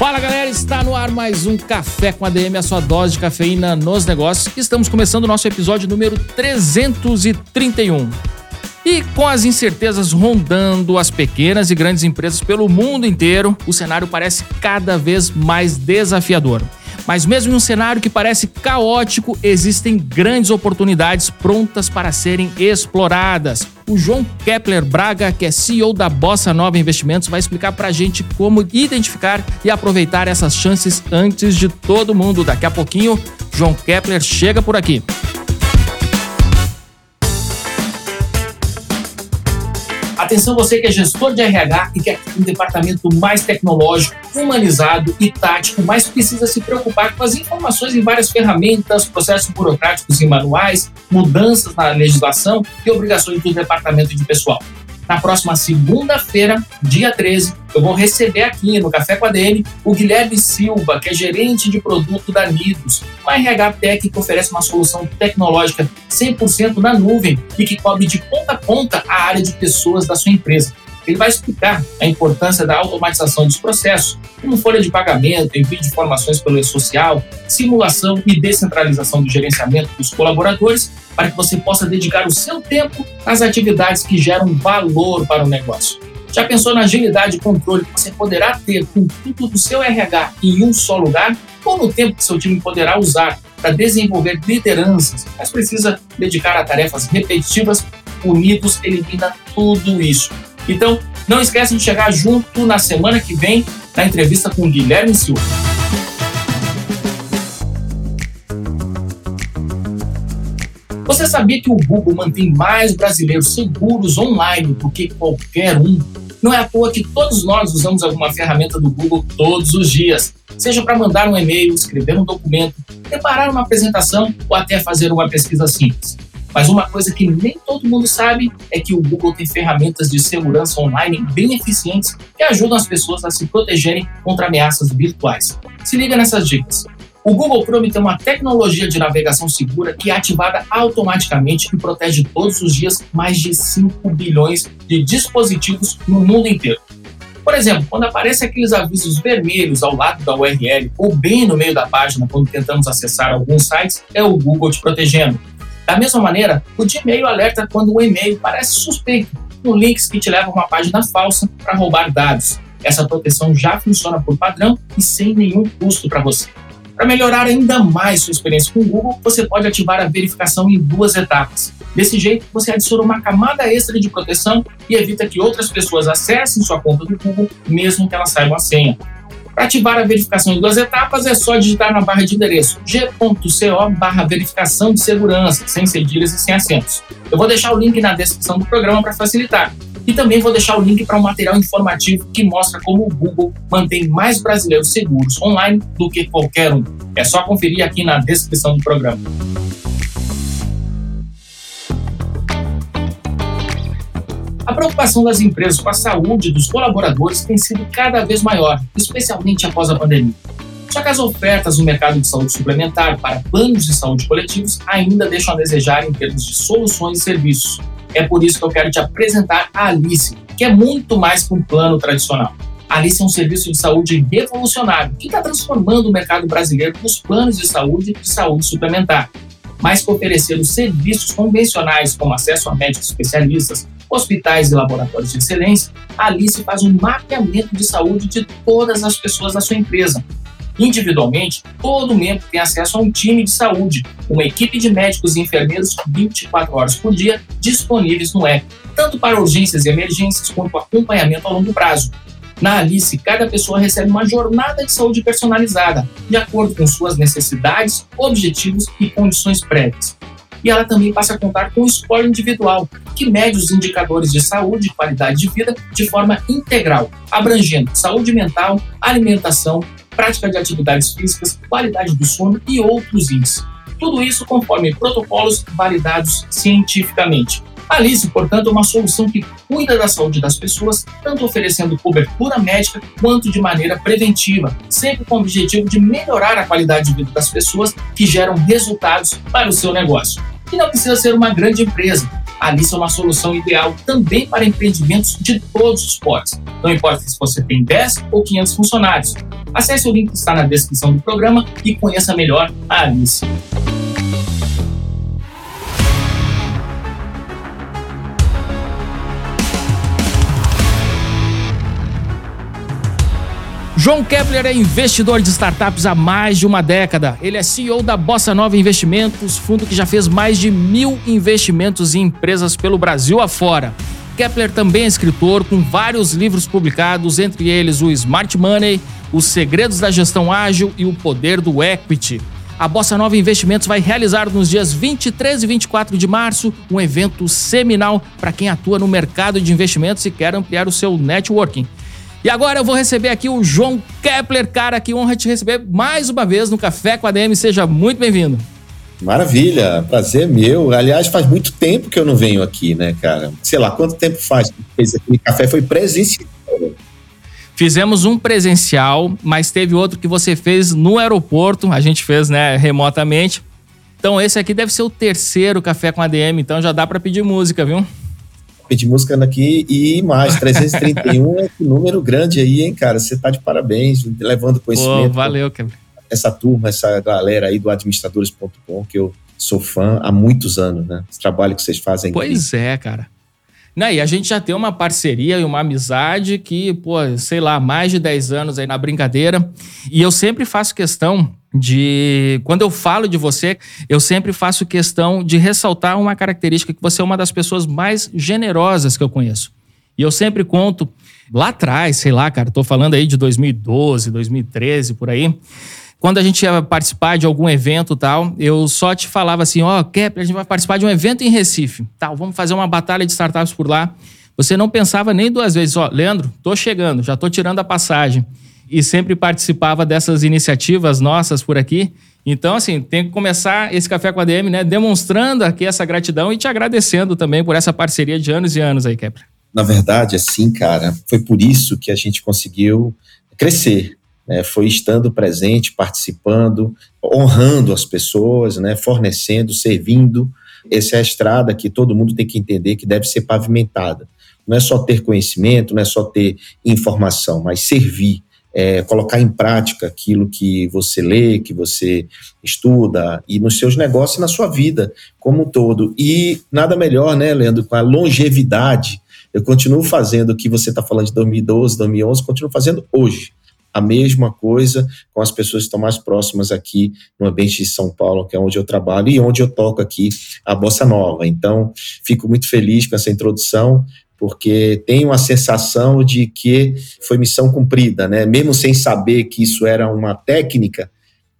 Fala galera, está no ar mais um Café com ADM, a sua dose de cafeína nos negócios. Estamos começando o nosso episódio número 331. E com as incertezas rondando as pequenas e grandes empresas pelo mundo inteiro, o cenário parece cada vez mais desafiador. Mas mesmo em um cenário que parece caótico, existem grandes oportunidades prontas para serem exploradas. O João Kepler Braga, que é CEO da Bossa Nova Investimentos, vai explicar para a gente como identificar e aproveitar essas chances antes de todo mundo. Daqui a pouquinho, João Kepler chega por aqui. Atenção você que é gestor de RH e quer um departamento mais tecnológico, humanizado e tático, mas precisa se preocupar com as informações em várias ferramentas, processos burocráticos e manuais, mudanças na legislação e obrigações do departamento de pessoal. Na próxima segunda-feira, dia 13, eu vou receber aqui no Café com a DM o Guilherme Silva, que é gerente de produto da Nidos, uma RH Tech que oferece uma solução tecnológica 100% na nuvem e que cobre de ponta a ponta a área de pessoas da sua empresa. Ele vai explicar a importância da automatização dos processos, como folha de pagamento, envio de informações pelo e-social, simulação e descentralização do gerenciamento dos colaboradores, para que você possa dedicar o seu tempo às atividades que geram valor para o negócio. Já pensou na agilidade e controle que você poderá ter com tudo do seu RH em um só lugar? Ou no tempo que seu time poderá usar para desenvolver lideranças, mas precisa dedicar a tarefas repetitivas? Unidos elimina tudo isso. Então, não esqueça de chegar junto na semana que vem na entrevista com Guilherme Silva. Você sabia que o Google mantém mais brasileiros seguros online do que qualquer um? Não é à toa que todos nós usamos alguma ferramenta do Google todos os dias, seja para mandar um e-mail, escrever um documento, preparar uma apresentação ou até fazer uma pesquisa simples. Mas uma coisa que nem todo mundo sabe é que o Google tem ferramentas de segurança online bem eficientes que ajudam as pessoas a se protegerem contra ameaças virtuais. Se liga nessas dicas. O Google Chrome tem uma tecnologia de navegação segura que é ativada automaticamente e protege todos os dias mais de 5 bilhões de dispositivos no mundo inteiro. Por exemplo, quando aparecem aqueles avisos vermelhos ao lado da URL ou bem no meio da página quando tentamos acessar alguns sites, é o Google te protegendo. Da mesma maneira, o Gmail alerta quando o e-mail parece suspeito, com links que te levam a uma página falsa para roubar dados. Essa proteção já funciona por padrão e sem nenhum custo para você. Para melhorar ainda mais sua experiência com o Google, você pode ativar a verificação em duas etapas. Desse jeito, você adiciona uma camada extra de proteção e evita que outras pessoas acessem sua conta do Google, mesmo que elas saibam a senha. Para ativar a verificação em duas etapas, é só digitar na barra de endereço g.co barra verificação de segurança, sem cedilhas e sem acentos. Eu vou deixar o link na descrição do programa para facilitar. E também vou deixar o link para um material informativo que mostra como o Google mantém mais brasileiros seguros online do que qualquer um. É só conferir aqui na descrição do programa. A preocupação das empresas com a saúde dos colaboradores tem sido cada vez maior, especialmente após a pandemia. Só que as ofertas no mercado de saúde suplementar para planos de saúde coletivos ainda deixam a desejar em termos de soluções e serviços. É por isso que eu quero te apresentar a Alice, que é muito mais que um plano tradicional. A Alice é um serviço de saúde revolucionário que está transformando o mercado brasileiro nos planos de saúde e de saúde suplementar. Mais que oferecer os serviços convencionais, como acesso a médicos especialistas, hospitais e laboratórios de excelência, a Alice faz um mapeamento de saúde de todas as pessoas da sua empresa. Individualmente, todo membro tem acesso a um time de saúde, uma equipe de médicos e enfermeiros 24 horas por dia disponíveis no app, tanto para urgências e emergências quanto acompanhamento a longo prazo. Na Alice, cada pessoa recebe uma jornada de saúde personalizada, de acordo com suas necessidades, objetivos e condições prévias e ela também passa a contar com o score individual, que mede os indicadores de saúde e qualidade de vida de forma integral, abrangendo saúde mental, alimentação, prática de atividades físicas, qualidade do sono e outros índices. Tudo isso conforme protocolos validados cientificamente. A Alice, portanto, é uma solução que cuida da saúde das pessoas, tanto oferecendo cobertura médica quanto de maneira preventiva, sempre com o objetivo de melhorar a qualidade de vida das pessoas que geram resultados para o seu negócio. E não precisa ser uma grande empresa. A Alice é uma solução ideal também para empreendimentos de todos os portes. Não importa se você tem 10 ou 500 funcionários. Acesse o link que está na descrição do programa e conheça melhor a Alice. João Kepler é investidor de startups há mais de uma década. Ele é CEO da Bossa Nova Investimentos, fundo que já fez mais de mil investimentos em empresas pelo Brasil afora. Kepler também é escritor, com vários livros publicados, entre eles o Smart Money, Os Segredos da Gestão Ágil e O Poder do Equity. A Bossa Nova Investimentos vai realizar nos dias 23 e 24 de março um evento seminal para quem atua no mercado de investimentos e quer ampliar o seu networking. E agora eu vou receber aqui o João Kepler, cara, que honra te receber mais uma vez no Café com a DM. Seja muito bem-vindo. Maravilha, prazer meu. Aliás, faz muito tempo que eu não venho aqui, né, cara? Sei lá, quanto tempo faz que fez aquele café? Foi presencial. Fizemos um presencial, mas teve outro que você fez no aeroporto. A gente fez, né, remotamente. Então esse aqui deve ser o terceiro café com ADM, então já dá para pedir música, viu? Pedir música aqui e mais, 331 é um número grande aí, hein, cara? Você tá de parabéns, levando conhecimento. Pô, valeu, Kevin. Essa turma, essa galera aí do administradores.com, que eu sou fã há muitos anos, né? Esse trabalho que vocês fazem. Pois é, cara. Não, e a gente já tem uma parceria e uma amizade que, pô, sei lá, mais de 10 anos aí na brincadeira. E eu sempre faço questão de. Quando eu falo de você, eu sempre faço questão de ressaltar uma característica que você é uma das pessoas mais generosas que eu conheço. E eu sempre conto lá atrás, sei lá, cara, tô falando aí de 2012, 2013, por aí. Quando a gente ia participar de algum evento tal, eu só te falava assim: ó, oh, Kepler, a gente vai participar de um evento em Recife. Tal, vamos fazer uma batalha de startups por lá. Você não pensava nem duas vezes, ó, oh, Leandro, tô chegando, já tô tirando a passagem e sempre participava dessas iniciativas nossas por aqui. Então, assim, tem que começar esse Café com a DM, né? Demonstrando aqui essa gratidão e te agradecendo também por essa parceria de anos e anos aí, Kepler. Na verdade, assim, cara, foi por isso que a gente conseguiu crescer. Né? Foi estando presente, participando, honrando as pessoas, né? fornecendo, servindo. Essa é a estrada que todo mundo tem que entender que deve ser pavimentada. Não é só ter conhecimento, não é só ter informação, mas servir é, colocar em prática aquilo que você lê, que você estuda, e nos seus negócios e na sua vida como um todo. E nada melhor, né, Leandro, com a longevidade. Eu continuo fazendo o que você está falando de 2012, 2011, continuo fazendo hoje. A mesma coisa com as pessoas que estão mais próximas aqui no ambiente de São Paulo, que é onde eu trabalho e onde eu toco aqui a Bossa Nova. Então, fico muito feliz com essa introdução porque tenho a sensação de que foi missão cumprida, né? Mesmo sem saber que isso era uma técnica,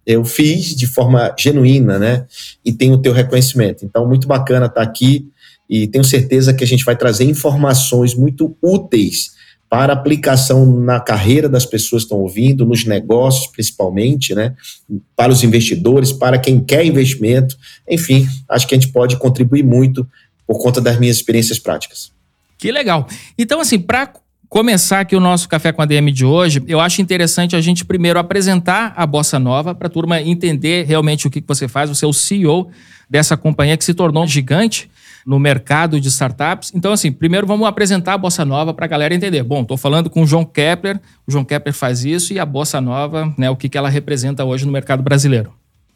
eu fiz de forma genuína, né? E tenho o teu reconhecimento. Então, muito bacana estar aqui e tenho certeza que a gente vai trazer informações muito úteis para aplicação na carreira das pessoas que estão ouvindo, nos negócios principalmente, né? Para os investidores, para quem quer investimento, enfim, acho que a gente pode contribuir muito por conta das minhas experiências práticas. Que legal. Então, assim, para começar aqui o nosso Café com a DM de hoje, eu acho interessante a gente primeiro apresentar a Bossa Nova para a turma entender realmente o que, você faz. Você é o CEO dessa companhia que se tornou gigante no mercado de startups. Então, assim, primeiro vamos apresentar a Bossa Nova para a galera entender. Bom, estou falando com o João Kepler, o João Kepler faz isso e a Bossa Nova, né, o que, que ela representa hoje no mercado brasileiro.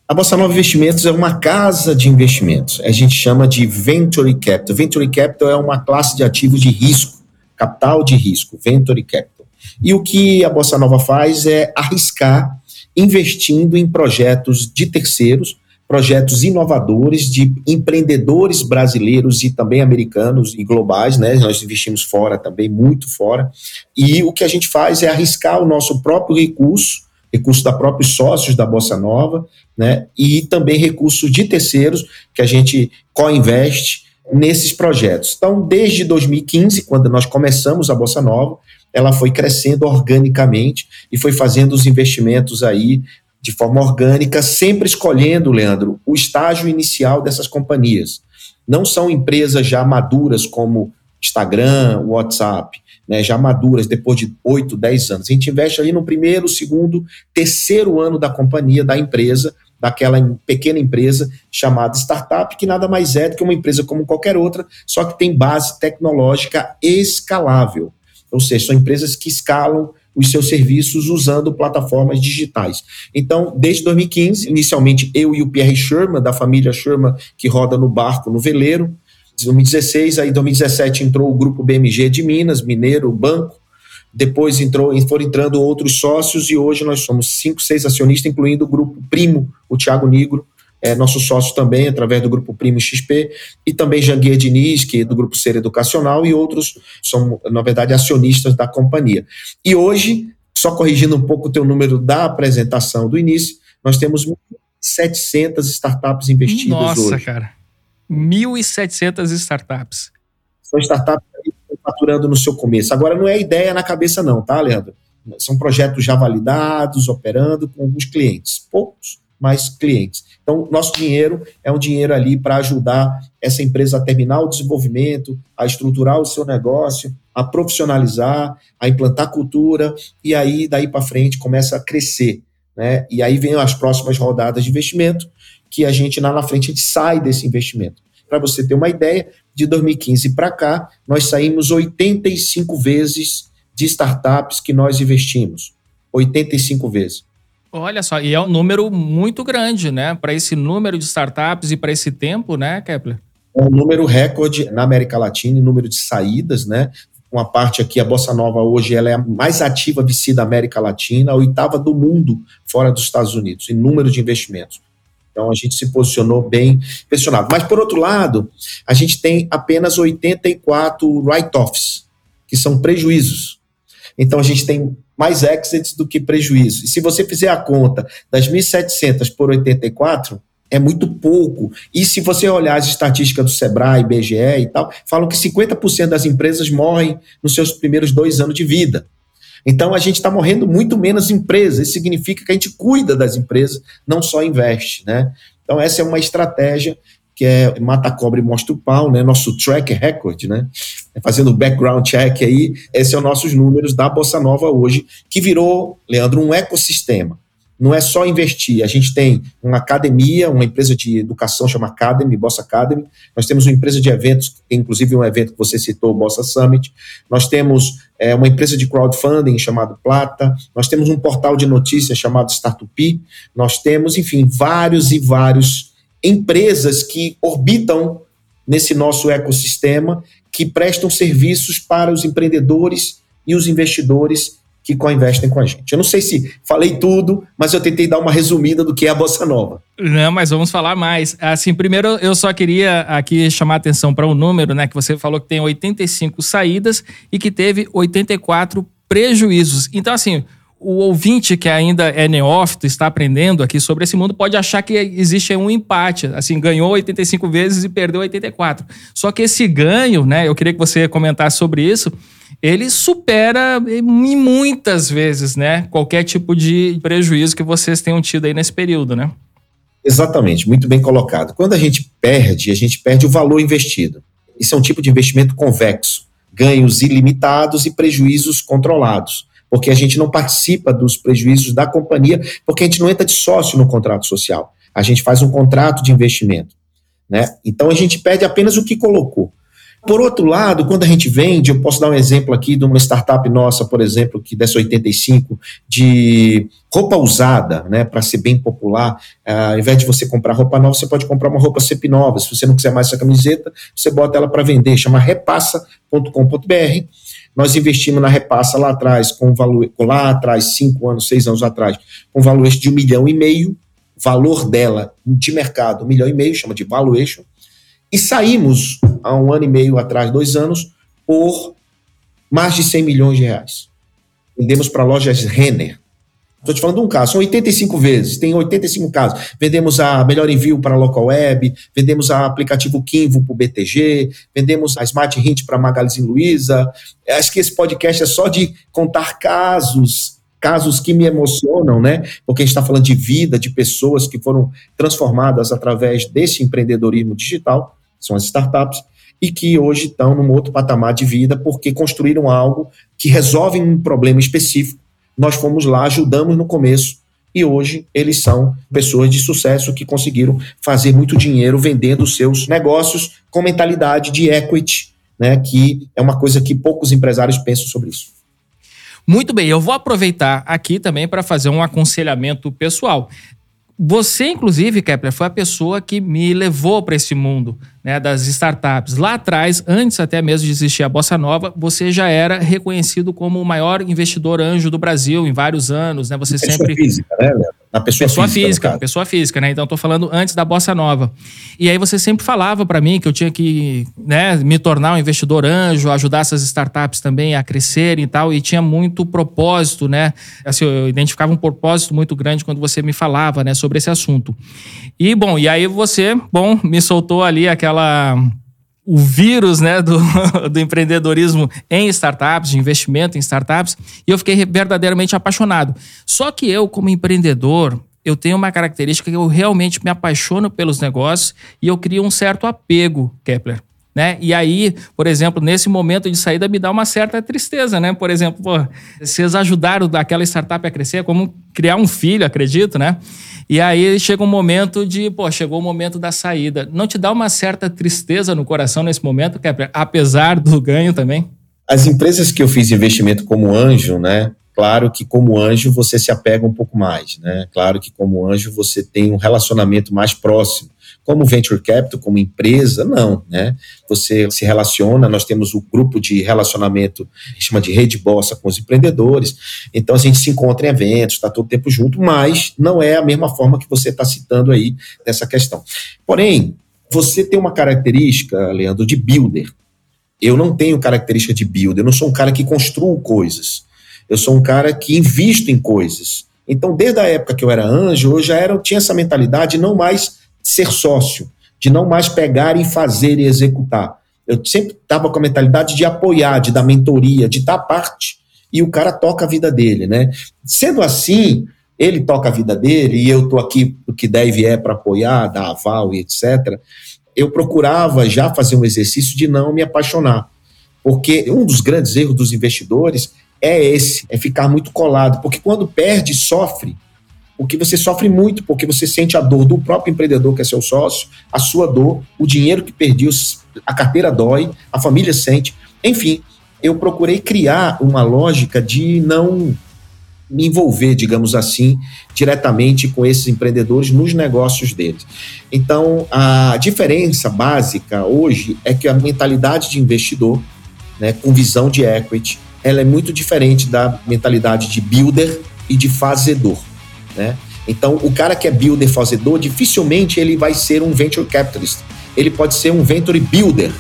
A Bossa Nova Investimentos é uma casa de investimentos. A gente chama de Venture Capital. Venture Capital é uma classe de ativos de risco, capital de risco, Venture Capital. E o que a Bossa Nova faz é arriscar investindo em projetos de terceiros, projetos inovadores de empreendedores brasileiros e também americanos e globais, né? Nós investimos fora também, muito fora. E o que a gente faz é arriscar o nosso próprio recurso recursos da próprios sócios da Bossa Nova, né, e também recursos de terceiros que a gente co-investe nesses projetos. Então, desde 2015, quando nós começamos a Bossa Nova, ela foi crescendo organicamente e foi fazendo os investimentos aí de forma orgânica, sempre escolhendo, Leandro, o estágio inicial dessas companhias. Não são empresas já maduras como Instagram, WhatsApp, né, já maduras depois de 8, 10 anos. A gente investe ali no primeiro, segundo, terceiro ano da companhia, da empresa, daquela pequena empresa chamada startup, que nada mais é do que uma empresa como qualquer outra, só que tem base tecnológica escalável. Ou seja, são empresas que escalam os seus serviços usando plataformas digitais. Então, desde 2015, inicialmente eu e o Pierre Sherman, da família Sherman, que roda no barco, no veleiro. Em 2016, aí 2017 entrou o grupo BMG de Minas, Mineiro, Banco. Depois entrou, foram entrando outros sócios e hoje nós somos cinco, seis acionistas, incluindo o grupo Primo, o Tiago Nigro, é nosso sócio também, através do Grupo Primo XP, e também Janguier Diniz, que é do Grupo Ser Educacional, e outros são, na verdade, acionistas da companhia. E hoje, só corrigindo um pouco o teu número da apresentação do início, nós temos 1.700 startups investidas Nossa, hoje. Nossa, cara. 1.700 startups. São startups faturando no seu começo. Agora, não é ideia na cabeça não, tá, Leandro? São projetos já validados, operando com alguns clientes. Poucos, mas clientes. Então, nosso dinheiro é um dinheiro ali para ajudar essa empresa a terminar o desenvolvimento, a estruturar o seu negócio, a profissionalizar, a implantar cultura, e aí, daí para frente, começa a crescer. Né? E aí vem as próximas rodadas de investimento, que a gente lá na frente a gente sai desse investimento. Para você ter uma ideia, de 2015 para cá, nós saímos 85 vezes de startups que nós investimos. 85 vezes. Olha só, e é um número muito grande, né? Para esse número de startups e para esse tempo, né, Kepler? É um número recorde na América Latina em número de saídas, né? Uma parte aqui, a Bossa Nova hoje, ela é a mais ativa VC da América Latina, a oitava do mundo fora dos Estados Unidos, em número de investimentos. Então a gente se posicionou bem pressionado. Mas, por outro lado, a gente tem apenas 84 write-offs, que são prejuízos. Então a gente tem mais exits do que prejuízo. E se você fizer a conta das 1.700 por 84, é muito pouco. E se você olhar as estatísticas do Sebrae, BGE e tal, falam que 50% das empresas morrem nos seus primeiros dois anos de vida. Então a gente está morrendo muito menos empresas. Isso significa que a gente cuida das empresas, não só investe, né? Então essa é uma estratégia que é mata a cobra e mostra o pau, né? Nosso track record, né? Fazendo background check aí, esses são nossos números da Bossa Nova hoje, que virou, Leandro, um ecossistema. Não é só investir, a gente tem uma academia, uma empresa de educação chama Academy, Bossa Academy. Nós temos uma empresa de eventos, inclusive um evento que você citou, Bossa Summit. Nós temos é, uma empresa de crowdfunding chamado Plata. Nós temos um portal de notícias chamado Startup. Nós temos, enfim, vários e vários empresas que orbitam nesse nosso ecossistema, que prestam serviços para os empreendedores e os investidores que co-investem com a gente. Eu não sei se falei tudo, mas eu tentei dar uma resumida do que é a Bossa Nova. Não, mas vamos falar mais. Assim, primeiro eu só queria aqui chamar atenção para um número, né, que você falou que tem 85 saídas e que teve 84 prejuízos. Então, assim, o ouvinte que ainda é neófito, está aprendendo aqui sobre esse mundo, pode achar que existe um empate. Assim, ganhou 85 vezes e perdeu 84. Só que esse ganho, né? Eu queria que você comentasse sobre isso. Ele supera muitas vezes, né? Qualquer tipo de prejuízo que vocês tenham tido aí nesse período, né? Exatamente, muito bem colocado. Quando a gente perde, a gente perde o valor investido. Isso é um tipo de investimento convexo, ganhos ilimitados e prejuízos controlados porque a gente não participa dos prejuízos da companhia, porque a gente não entra de sócio no contrato social. A gente faz um contrato de investimento. Né? Então a gente perde apenas o que colocou. Por outro lado, quando a gente vende, eu posso dar um exemplo aqui de uma startup nossa, por exemplo, que dessa 85, de roupa usada, né, para ser bem popular. Uh, ao invés de você comprar roupa nova, você pode comprar uma roupa CEP nova. Se você não quiser mais essa camiseta, você bota ela para vender, chama repassa.com.br nós investimos na repassa lá atrás, com valor, lá atrás, cinco anos, seis anos atrás, com valuation de um milhão e meio, valor dela de mercado, um milhão e meio, chama de valuation, e saímos há um ano e meio atrás, dois anos, por mais de 100 milhões de reais. Vendemos para lojas Renner, Estou te falando de um caso, são 85 vezes, tem 85 casos. Vendemos a Melhor Envio para a Local Web, vendemos a aplicativo Kinvo para o BTG, vendemos a Smart Hint para a Magazine Luiza. Acho que esse podcast é só de contar casos, casos que me emocionam, né? Porque a gente está falando de vida, de pessoas que foram transformadas através desse empreendedorismo digital, são as startups, e que hoje estão num outro patamar de vida porque construíram algo que resolve um problema específico. Nós fomos lá, ajudamos no começo, e hoje eles são pessoas de sucesso que conseguiram fazer muito dinheiro vendendo seus negócios com mentalidade de equity, né, que é uma coisa que poucos empresários pensam sobre isso. Muito bem, eu vou aproveitar aqui também para fazer um aconselhamento pessoal. Você, inclusive, Kepler, foi a pessoa que me levou para esse mundo né, das startups. Lá atrás, antes até mesmo de existir a Bossa Nova, você já era reconhecido como o maior investidor anjo do Brasil em vários anos. Né? Você pessoa sempre. Física, né? Na pessoa, pessoa física. física pessoa física, né? Então, estou falando antes da Bossa Nova. E aí você sempre falava para mim que eu tinha que né, me tornar um investidor anjo, ajudar essas startups também a crescerem e tal. E tinha muito propósito, né? Assim, eu identificava um propósito muito grande quando você me falava né, sobre esse assunto. E, bom, e aí você, bom, me soltou ali aquela o vírus né, do, do empreendedorismo em startups, de investimento em startups, e eu fiquei verdadeiramente apaixonado. Só que eu, como empreendedor, eu tenho uma característica que eu realmente me apaixono pelos negócios e eu crio um certo apego, Kepler. Né? E aí, por exemplo, nesse momento de saída me dá uma certa tristeza, né? Por exemplo, pô, vocês ajudaram aquela startup a crescer, como criar um filho, acredito, né? E aí chega um momento de, pô, chegou o momento da saída. Não te dá uma certa tristeza no coração nesse momento, Kepler, apesar do ganho também? As empresas que eu fiz investimento como anjo, né? Claro que como anjo você se apega um pouco mais, né? Claro que como anjo você tem um relacionamento mais próximo. Como venture capital, como empresa, não, né? Você se relaciona, nós temos o grupo de relacionamento que chama de rede bossa com os empreendedores. Então a gente se encontra em eventos, está todo tempo junto, mas não é a mesma forma que você está citando aí nessa questão. Porém, você tem uma característica, Leandro, de builder. Eu não tenho característica de builder, eu não sou um cara que construo coisas. Eu sou um cara que invisto em coisas. Então, desde a época que eu era anjo, eu já era, eu tinha essa mentalidade não mais ser sócio, de não mais pegar e fazer e executar. Eu sempre estava com a mentalidade de apoiar, de dar mentoria, de dar parte, e o cara toca a vida dele, né? Sendo assim, ele toca a vida dele e eu estou aqui o que deve é para apoiar, dar aval e etc. Eu procurava já fazer um exercício de não me apaixonar, porque um dos grandes erros dos investidores é esse, é ficar muito colado, porque quando perde, sofre, porque você sofre muito, porque você sente a dor do próprio empreendedor que é seu sócio, a sua dor, o dinheiro que perdeu, a carteira dói, a família sente. Enfim, eu procurei criar uma lógica de não me envolver, digamos assim, diretamente com esses empreendedores nos negócios deles. Então, a diferença básica hoje é que a mentalidade de investidor, né, com visão de equity, ela é muito diferente da mentalidade de builder e de fazedor. Né? Então, o cara que é builder, fazedor, dificilmente ele vai ser um venture capitalist. Ele pode ser um venture builder,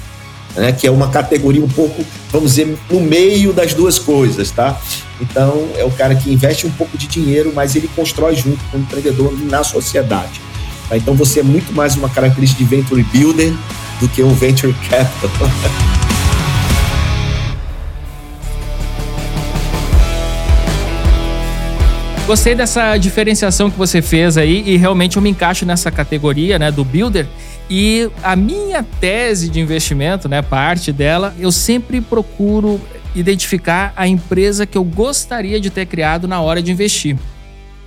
né? que é uma categoria um pouco, vamos dizer, no meio das duas coisas, tá? Então, é o cara que investe um pouco de dinheiro, mas ele constrói junto com o empreendedor na sociedade. Tá? Então, você é muito mais uma característica de venture builder do que um venture capital. Gostei dessa diferenciação que você fez aí e realmente eu me encaixo nessa categoria, né, do builder. E a minha tese de investimento, né, parte dela, eu sempre procuro identificar a empresa que eu gostaria de ter criado na hora de investir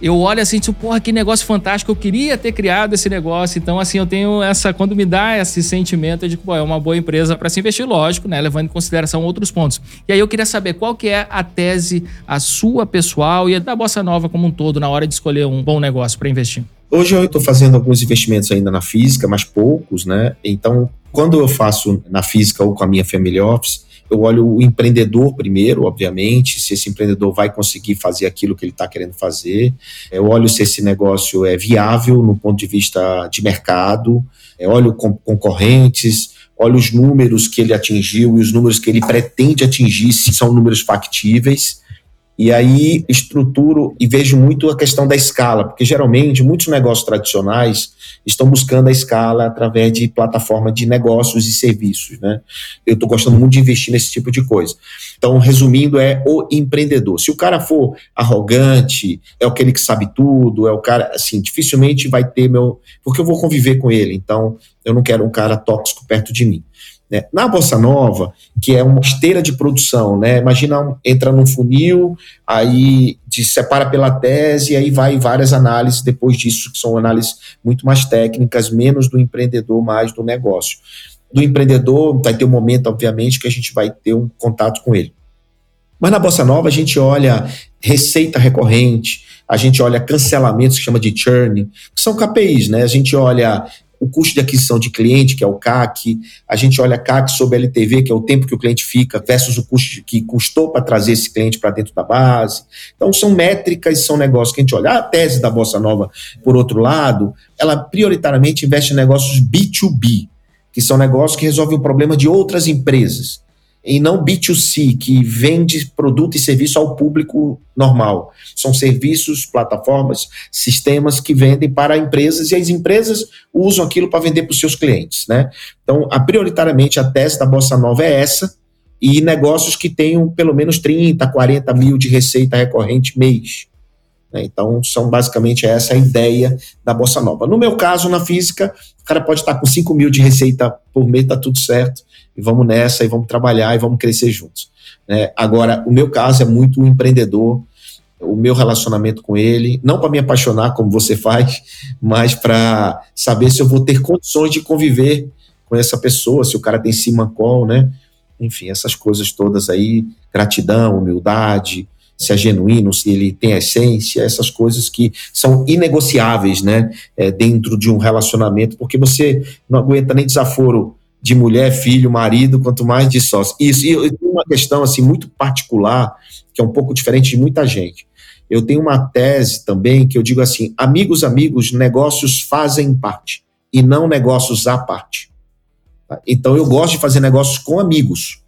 eu olho assim, tipo, porra, que negócio fantástico, eu queria ter criado esse negócio. Então, assim, eu tenho essa. Quando me dá esse sentimento de pô, é uma boa empresa para se investir, lógico, né? Levando em consideração outros pontos. E aí eu queria saber qual que é a tese, a sua pessoal e a da Bossa Nova como um todo, na hora de escolher um bom negócio para investir. Hoje eu estou fazendo alguns investimentos ainda na física, mas poucos, né? Então, quando eu faço na física ou com a minha family office, eu olho o empreendedor primeiro, obviamente, se esse empreendedor vai conseguir fazer aquilo que ele está querendo fazer. Eu olho se esse negócio é viável no ponto de vista de mercado, eu olho concorrentes, olho os números que ele atingiu e os números que ele pretende atingir, se são números factíveis. E aí estruturo e vejo muito a questão da escala, porque geralmente muitos negócios tradicionais estão buscando a escala através de plataforma de negócios e serviços, né? Eu estou gostando muito de investir nesse tipo de coisa. Então, resumindo, é o empreendedor. Se o cara for arrogante, é aquele que sabe tudo, é o cara, assim, dificilmente vai ter meu. Porque eu vou conviver com ele, então eu não quero um cara tóxico perto de mim. Né? Na Bossa Nova, que é uma esteira de produção, né? imagina, entra num funil, aí se separa pela tese, aí vai várias análises depois disso, que são análises muito mais técnicas, menos do empreendedor, mais do negócio. Do empreendedor, vai ter um momento, obviamente, que a gente vai ter um contato com ele. Mas na Bossa Nova, a gente olha receita recorrente, a gente olha cancelamentos, que chama de churn, que são KPIs, né? A gente olha o custo de aquisição de cliente, que é o CAC, a gente olha CAC sobre LTV, que é o tempo que o cliente fica, versus o custo que custou para trazer esse cliente para dentro da base. Então, são métricas, são negócios que a gente olha. A tese da Bossa Nova, por outro lado, ela prioritariamente investe em negócios B2B, que são negócios que resolvem o problema de outras empresas e não B2C, que vende produto e serviço ao público normal. São serviços, plataformas, sistemas que vendem para empresas e as empresas usam aquilo para vender para os seus clientes. Né? Então, a, prioritariamente, a tese da Bossa Nova é essa, e negócios que tenham pelo menos 30, 40 mil de receita recorrente mês. Né? Então, são basicamente essa a ideia da Bossa Nova. No meu caso, na física, o cara pode estar com 5 mil de receita por mês, está tudo certo e vamos nessa, e vamos trabalhar, e vamos crescer juntos. Né? Agora, o meu caso é muito um empreendedor, o meu relacionamento com ele, não para me apaixonar como você faz, mas para saber se eu vou ter condições de conviver com essa pessoa, se o cara tem call, né? Enfim, essas coisas todas aí, gratidão, humildade, se é genuíno, se ele tem essência, essas coisas que são inegociáveis, né, é, dentro de um relacionamento, porque você não aguenta nem desaforo de mulher, filho, marido, quanto mais de sócio. Isso, e eu tenho uma questão assim muito particular, que é um pouco diferente de muita gente. Eu tenho uma tese também que eu digo assim: amigos, amigos, negócios fazem parte e não negócios à parte. Tá? Então eu gosto de fazer negócios com amigos,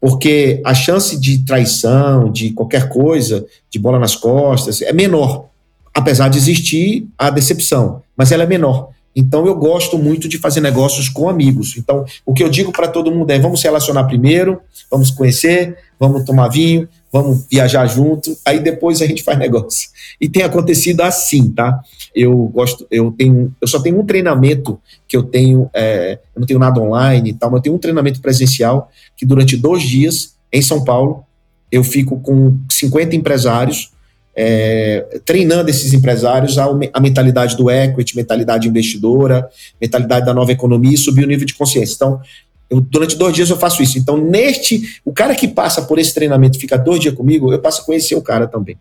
porque a chance de traição, de qualquer coisa, de bola nas costas, é menor. Apesar de existir a decepção, mas ela é menor. Então eu gosto muito de fazer negócios com amigos. Então o que eu digo para todo mundo é: vamos se relacionar primeiro, vamos conhecer, vamos tomar vinho, vamos viajar junto, aí depois a gente faz negócio. E tem acontecido assim, tá? Eu gosto, eu tenho, eu só tenho um treinamento que eu tenho, é, eu não tenho nada online e tal, mas eu tenho um treinamento presencial que durante dois dias em São Paulo eu fico com 50 empresários é, treinando esses empresários a, a, mentalidade do equity, mentalidade investidora, mentalidade da nova economia e subir o nível de consciência. Então, eu, durante dois dias eu faço isso. Então, neste, o cara que passa por esse treinamento fica dois dias comigo, eu passo a conhecer o cara também.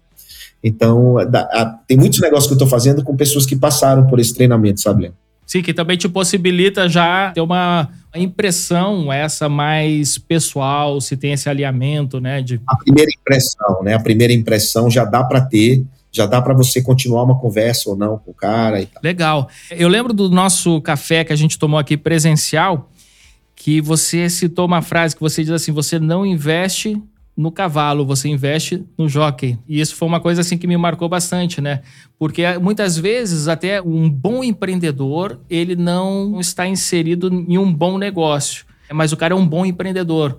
Então, da, a, tem muitos negócios que eu estou fazendo com pessoas que passaram por esse treinamento, sabe? Sim, que também te possibilita já ter uma impressão essa mais pessoal, se tem esse alinhamento, né? De... A primeira impressão, né? A primeira impressão já dá para ter, já dá para você continuar uma conversa ou não com o cara e tal. Legal. Eu lembro do nosso café que a gente tomou aqui presencial, que você citou uma frase que você diz assim: você não investe no cavalo, você investe no jockey. E isso foi uma coisa assim que me marcou bastante, né? Porque muitas vezes até um bom empreendedor, ele não está inserido em um bom negócio, mas o cara é um bom empreendedor.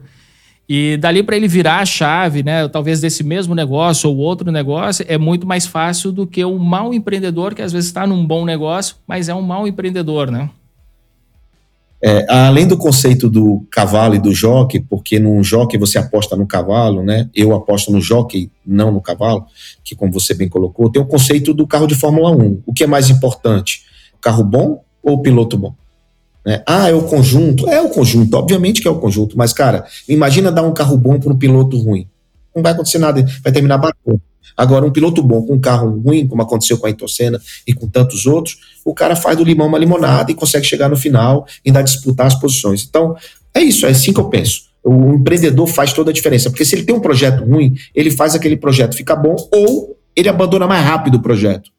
E dali para ele virar a chave, né, talvez desse mesmo negócio ou outro negócio, é muito mais fácil do que um mau empreendedor que às vezes está num bom negócio, mas é um mau empreendedor, né? É, além do conceito do cavalo e do jockey, porque num jockey você aposta no cavalo, né? Eu aposto no jockey, não no cavalo, que como você bem colocou, tem o conceito do carro de Fórmula 1. O que é mais importante? Carro bom ou piloto bom? Né? Ah, é o conjunto? É o conjunto, obviamente que é o conjunto, mas, cara, imagina dar um carro bom para um piloto ruim. Não vai acontecer nada, vai terminar batendo. Agora, um piloto bom com um carro ruim, como aconteceu com a Ayrton e com tantos outros, o cara faz do limão uma limonada e consegue chegar no final e ainda disputar as posições. Então, é isso, é assim que eu penso. O empreendedor faz toda a diferença, porque se ele tem um projeto ruim, ele faz aquele projeto ficar bom ou ele abandona mais rápido o projeto.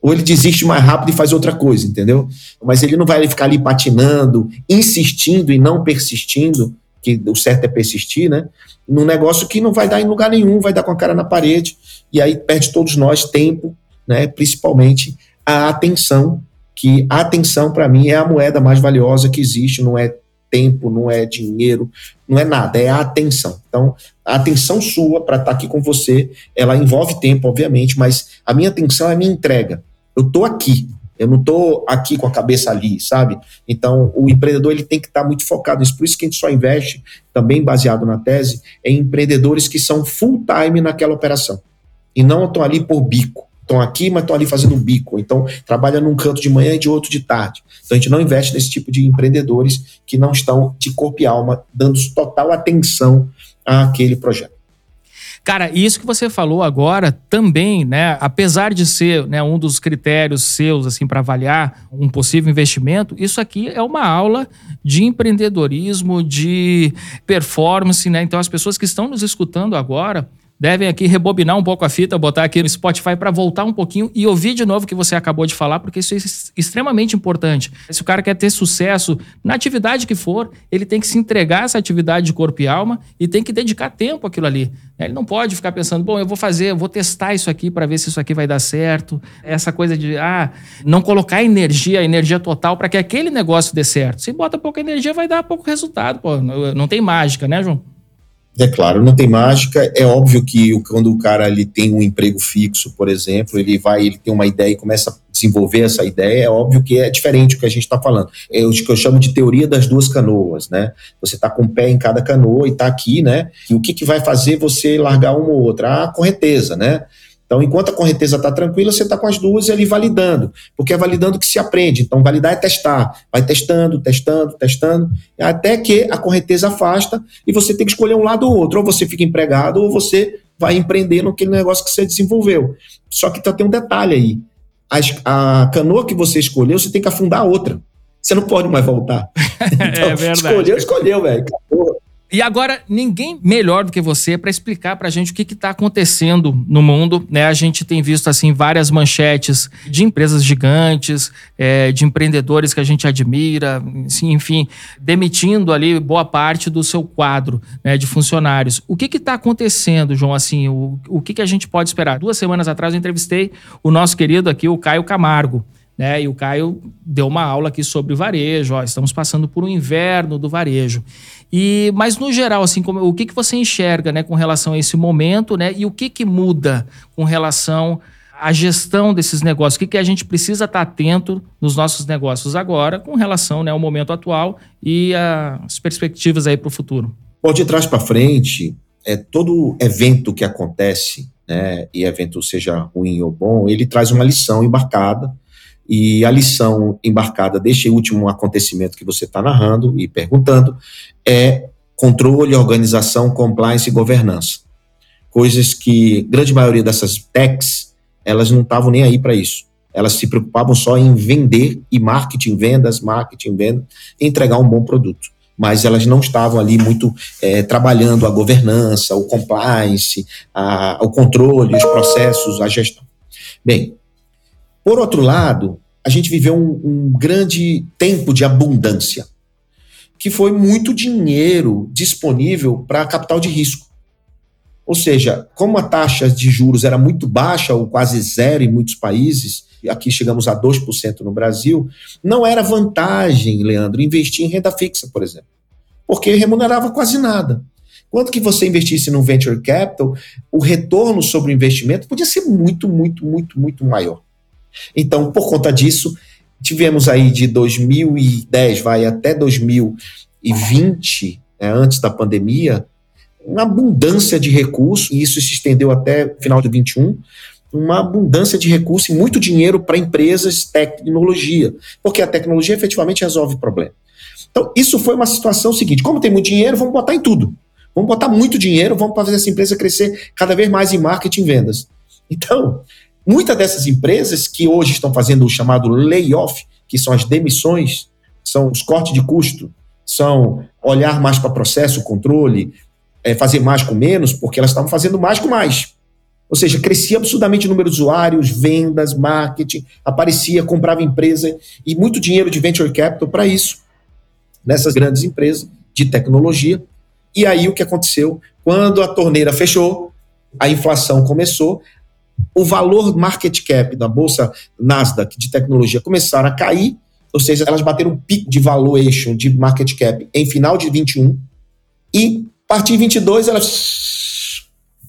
Ou ele desiste mais rápido e faz outra coisa, entendeu? Mas ele não vai ficar ali patinando, insistindo e não persistindo, que o certo é persistir, né? Num negócio que não vai dar em lugar nenhum, vai dar com a cara na parede, e aí perde todos nós tempo, né? Principalmente a atenção, que a atenção para mim é a moeda mais valiosa que existe, não é tempo, não é dinheiro, não é nada, é a atenção. Então, a atenção sua para estar tá aqui com você, ela envolve tempo, obviamente, mas a minha atenção é a minha entrega. Eu estou aqui, eu não estou aqui com a cabeça ali, sabe? Então, o empreendedor ele tem que estar tá muito focado nisso. Por isso que a gente só investe, também baseado na tese, em empreendedores que são full time naquela operação. E não estão ali por bico. Estão aqui, mas estão ali fazendo bico. Então, trabalha num canto de manhã e de outro de tarde. Então, a gente não investe nesse tipo de empreendedores que não estão de corpo e alma, dando total atenção àquele projeto. Cara, isso que você falou agora também, né? Apesar de ser né, um dos critérios seus assim para avaliar um possível investimento, isso aqui é uma aula de empreendedorismo, de performance, né? Então as pessoas que estão nos escutando agora devem aqui rebobinar um pouco a fita, botar aqui no Spotify para voltar um pouquinho e ouvir de novo o que você acabou de falar, porque isso é extremamente importante. Se o cara quer ter sucesso na atividade que for, ele tem que se entregar a essa atividade de corpo e alma e tem que dedicar tempo àquilo ali. Ele não pode ficar pensando, bom, eu vou fazer, eu vou testar isso aqui para ver se isso aqui vai dar certo. Essa coisa de, ah, não colocar energia, energia total para que aquele negócio dê certo. Se bota pouca energia, vai dar pouco resultado, pô. Não tem mágica, né, João? É claro, não tem mágica. É óbvio que quando o cara ele tem um emprego fixo, por exemplo, ele vai, ele tem uma ideia e começa a desenvolver essa ideia, é óbvio que é diferente do que a gente está falando. É o que eu chamo de teoria das duas canoas, né? Você está com o pé em cada canoa e está aqui, né? E o que, que vai fazer você largar uma ou outra? A correnteza, né? Então, enquanto a correnteza está tranquila, você está com as duas ali validando, porque é validando que se aprende. Então, validar é testar. Vai testando, testando, testando, até que a correnteza afasta e você tem que escolher um lado ou outro. Ou você fica empregado, ou você vai empreender naquele negócio que você desenvolveu. Só que tá, tem um detalhe aí. A, a canoa que você escolheu, você tem que afundar a outra. Você não pode mais voltar. Então, é verdade. Escolheu, escolheu, velho. E agora, ninguém melhor do que você para explicar para a gente o que está acontecendo no mundo. Né? A gente tem visto assim várias manchetes de empresas gigantes, é, de empreendedores que a gente admira, assim, enfim, demitindo ali boa parte do seu quadro né, de funcionários. O que está acontecendo, João? Assim, o, o que, que a gente pode esperar? Duas semanas atrás eu entrevistei o nosso querido aqui, o Caio Camargo. Né? E o Caio deu uma aula aqui sobre varejo. Ó, estamos passando por um inverno do varejo. E, mas no geral, assim, como, o que, que você enxerga, né, com relação a esse momento, né, e o que que muda com relação à gestão desses negócios? O que que a gente precisa estar atento nos nossos negócios agora, com relação, né, ao momento atual e as perspectivas aí para o futuro? Bom, de trás para frente, é todo evento que acontece, né, e evento seja ruim ou bom, ele traz uma lição embarcada e a lição embarcada deste último acontecimento que você está narrando e perguntando é controle, organização, compliance e governança. Coisas que grande maioria dessas techs, elas não estavam nem aí para isso. Elas se preocupavam só em vender e marketing, vendas, marketing, venda, e entregar um bom produto. Mas elas não estavam ali muito é, trabalhando a governança, o compliance, a, o controle, os processos, a gestão. Bem, por outro lado, a gente viveu um, um grande tempo de abundância, que foi muito dinheiro disponível para capital de risco. Ou seja, como a taxa de juros era muito baixa, ou quase zero em muitos países, aqui chegamos a 2% no Brasil, não era vantagem, Leandro, investir em renda fixa, por exemplo, porque remunerava quase nada. Quanto que você investisse no venture capital, o retorno sobre o investimento podia ser muito, muito, muito, muito maior. Então, por conta disso, tivemos aí de 2010 vai até 2020, né, antes da pandemia, uma abundância de recursos, e isso se estendeu até final de 21, uma abundância de recursos e muito dinheiro para empresas, tecnologia, porque a tecnologia efetivamente resolve o problema. Então, isso foi uma situação seguinte: como tem muito dinheiro, vamos botar em tudo. Vamos botar muito dinheiro, vamos fazer essa empresa crescer cada vez mais em marketing e vendas. Então, Muitas dessas empresas que hoje estão fazendo o chamado layoff, que são as demissões, são os cortes de custo, são olhar mais para processo, controle, é, fazer mais com menos, porque elas estavam fazendo mais com mais. Ou seja, crescia absurdamente o número de usuários, vendas, marketing, aparecia, comprava empresa e muito dinheiro de venture capital para isso, nessas grandes empresas de tecnologia, E aí o que aconteceu? Quando a torneira fechou, a inflação começou, o valor market cap da bolsa Nasdaq de tecnologia começaram a cair, ou seja, elas bateram um pico de valuation de market cap em final de 21 e a partir de 22 elas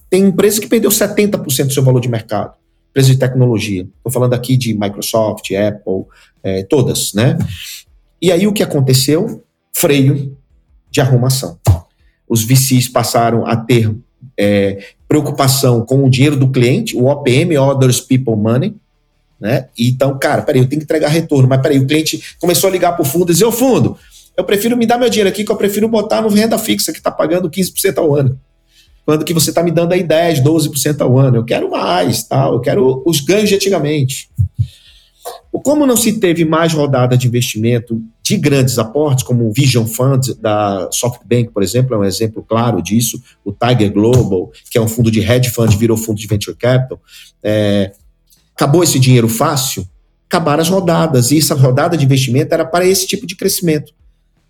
tem empresa que perdeu 70% do seu valor de mercado, empresa de tecnologia. Estou falando aqui de Microsoft, Apple, é, todas, né? E aí o que aconteceu? Freio de arrumação. Os VCs passaram a ter é, preocupação com o dinheiro do cliente, o OPM, Others People Money, né? Então, cara, peraí, eu tenho que entregar retorno, mas peraí, o cliente começou a ligar para o fundo e dizer, ô fundo, eu prefiro me dar meu dinheiro aqui, que eu prefiro botar no renda fixa, que está pagando 15% ao ano. Quando que você está me dando aí 10, 12% ao ano. Eu quero mais, tal, eu quero os ganhos de antigamente. Como não se teve mais rodada de investimento de grandes aportes, como o Vision Fund da SoftBank, por exemplo, é um exemplo claro disso, o Tiger Global, que é um fundo de hedge fund, virou fundo de venture capital, é, acabou esse dinheiro fácil, acabaram as rodadas, e essa rodada de investimento era para esse tipo de crescimento.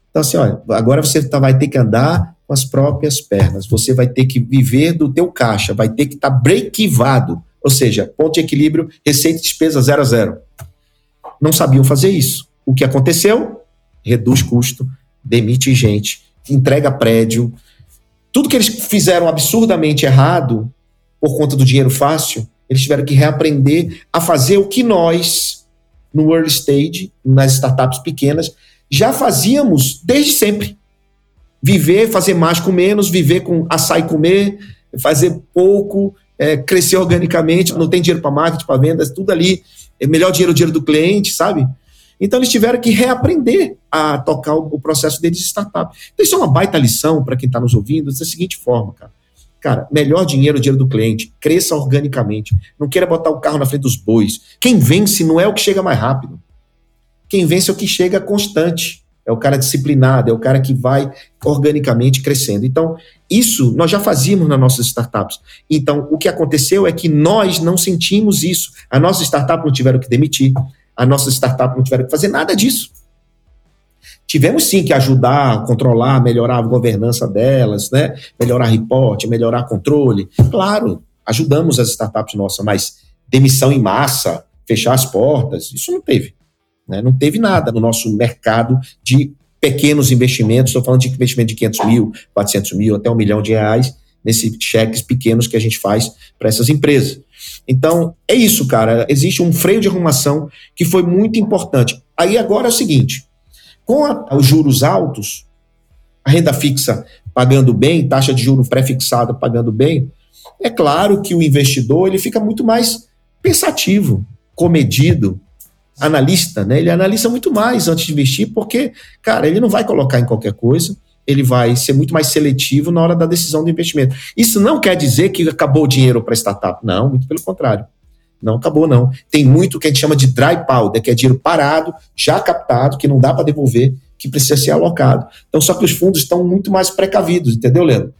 Então, assim, olha, agora você tá, vai ter que andar com as próprias pernas, você vai ter que viver do teu caixa, vai ter que estar tá break-evado, ou seja, ponto de equilíbrio, receita e despesa zero a zero não sabiam fazer isso. O que aconteceu? Reduz custo, demite gente, entrega prédio. Tudo que eles fizeram absurdamente errado, por conta do dinheiro fácil, eles tiveram que reaprender a fazer o que nós, no early stage, nas startups pequenas, já fazíamos desde sempre. Viver, fazer mais com menos, viver com e comer, fazer pouco, é, crescer organicamente, não tem dinheiro para marketing, para vendas, tudo ali é melhor dinheiro o dinheiro do cliente, sabe? Então eles tiveram que reaprender a tocar o, processo deles de startup. Então isso é uma baita lição para quem está nos ouvindo, da seguinte forma, cara. Cara, melhor dinheiro, o dinheiro do cliente. Cresça organicamente. Não queira botar o carro na frente dos bois. Quem vence não é o que chega mais rápido. Quem vence é o que chega constante. É o cara disciplinado, é o cara que vai organicamente crescendo. Então, isso nós já fazíamos nas nossas startups. Então, o que aconteceu é que nós não sentimos isso. A nossa startup não tiveram que demitir, a nossa startup não tiveram que fazer nada disso. Tivemos sim que ajudar, controlar, melhorar a governança delas, né? melhorar reporte, melhorar controle. Claro, ajudamos as startups nossas, mas demissão em massa, fechar as portas, isso não teve. Né? Não teve nada no nosso mercado de pequenos investimentos, estou falando de investimento de 500 mil, 400 mil, até um milhão de reais, nesses cheques pequenos que a gente faz para essas empresas. Então, é isso, cara. Existe um freio de arrumação que foi muito importante. Aí agora é o seguinte: com a, os juros altos, a renda fixa pagando bem, taxa de juros pré-fixada pagando bem, é claro que o investidor ele fica muito mais pensativo, comedido, analista, né? Ele analisa muito mais antes de investir, porque, cara, ele não vai colocar em qualquer coisa, ele vai ser muito mais seletivo na hora da decisão do investimento. Isso não quer dizer que acabou o dinheiro para startup. Não, muito pelo contrário. Não acabou, não. Tem muito que a gente chama de dry powder, que é dinheiro parado, já captado, que não dá para devolver, que precisa ser alocado. Então, só que os fundos estão muito mais precavidos, entendeu, Leandro?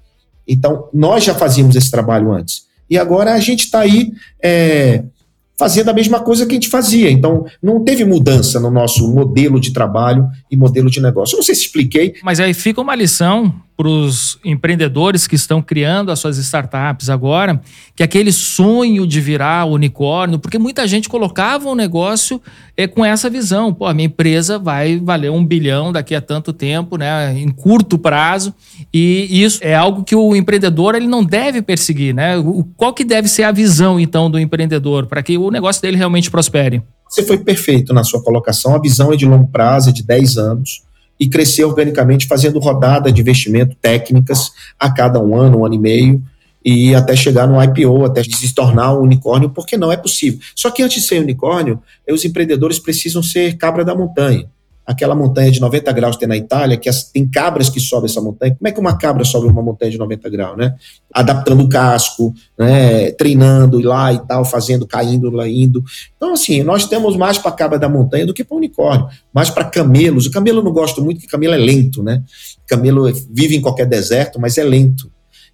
Então, nós já fazíamos esse trabalho antes. E agora a gente está aí é, fazendo a mesma coisa que a gente fazia. Então, não teve mudança no nosso modelo de trabalho e modelo de negócio. Eu não sei se expliquei. Mas aí fica uma lição para os empreendedores que estão criando as suas startups agora, que aquele sonho de virar unicórnio, porque muita gente colocava um negócio é, com essa visão. Pô, a minha empresa vai valer um bilhão daqui a tanto tempo, né, em curto prazo, e isso é algo que o empreendedor ele não deve perseguir. Né? O, qual que deve ser a visão, então, do empreendedor para que o negócio dele realmente prospere? Você foi perfeito na sua colocação. A visão é de longo prazo, é de 10 anos e crescer organicamente, fazendo rodada de investimento técnicas a cada um ano, um ano e meio, e até chegar no IPO, até se tornar um unicórnio, porque não é possível. Só que antes de ser unicórnio, os empreendedores precisam ser cabra da montanha aquela montanha de 90 graus tem na Itália, que as, tem cabras que sobem essa montanha. Como é que uma cabra sobe uma montanha de 90 graus, né? Adaptando o casco, né? treinando lá e tal, fazendo, caindo, lá indo. Então, assim, nós temos mais para cabra da montanha do que para unicórnio, mais para camelos. O camelo eu não gosto muito, porque camelo é lento, né? Camelo vive em qualquer deserto, mas é lento.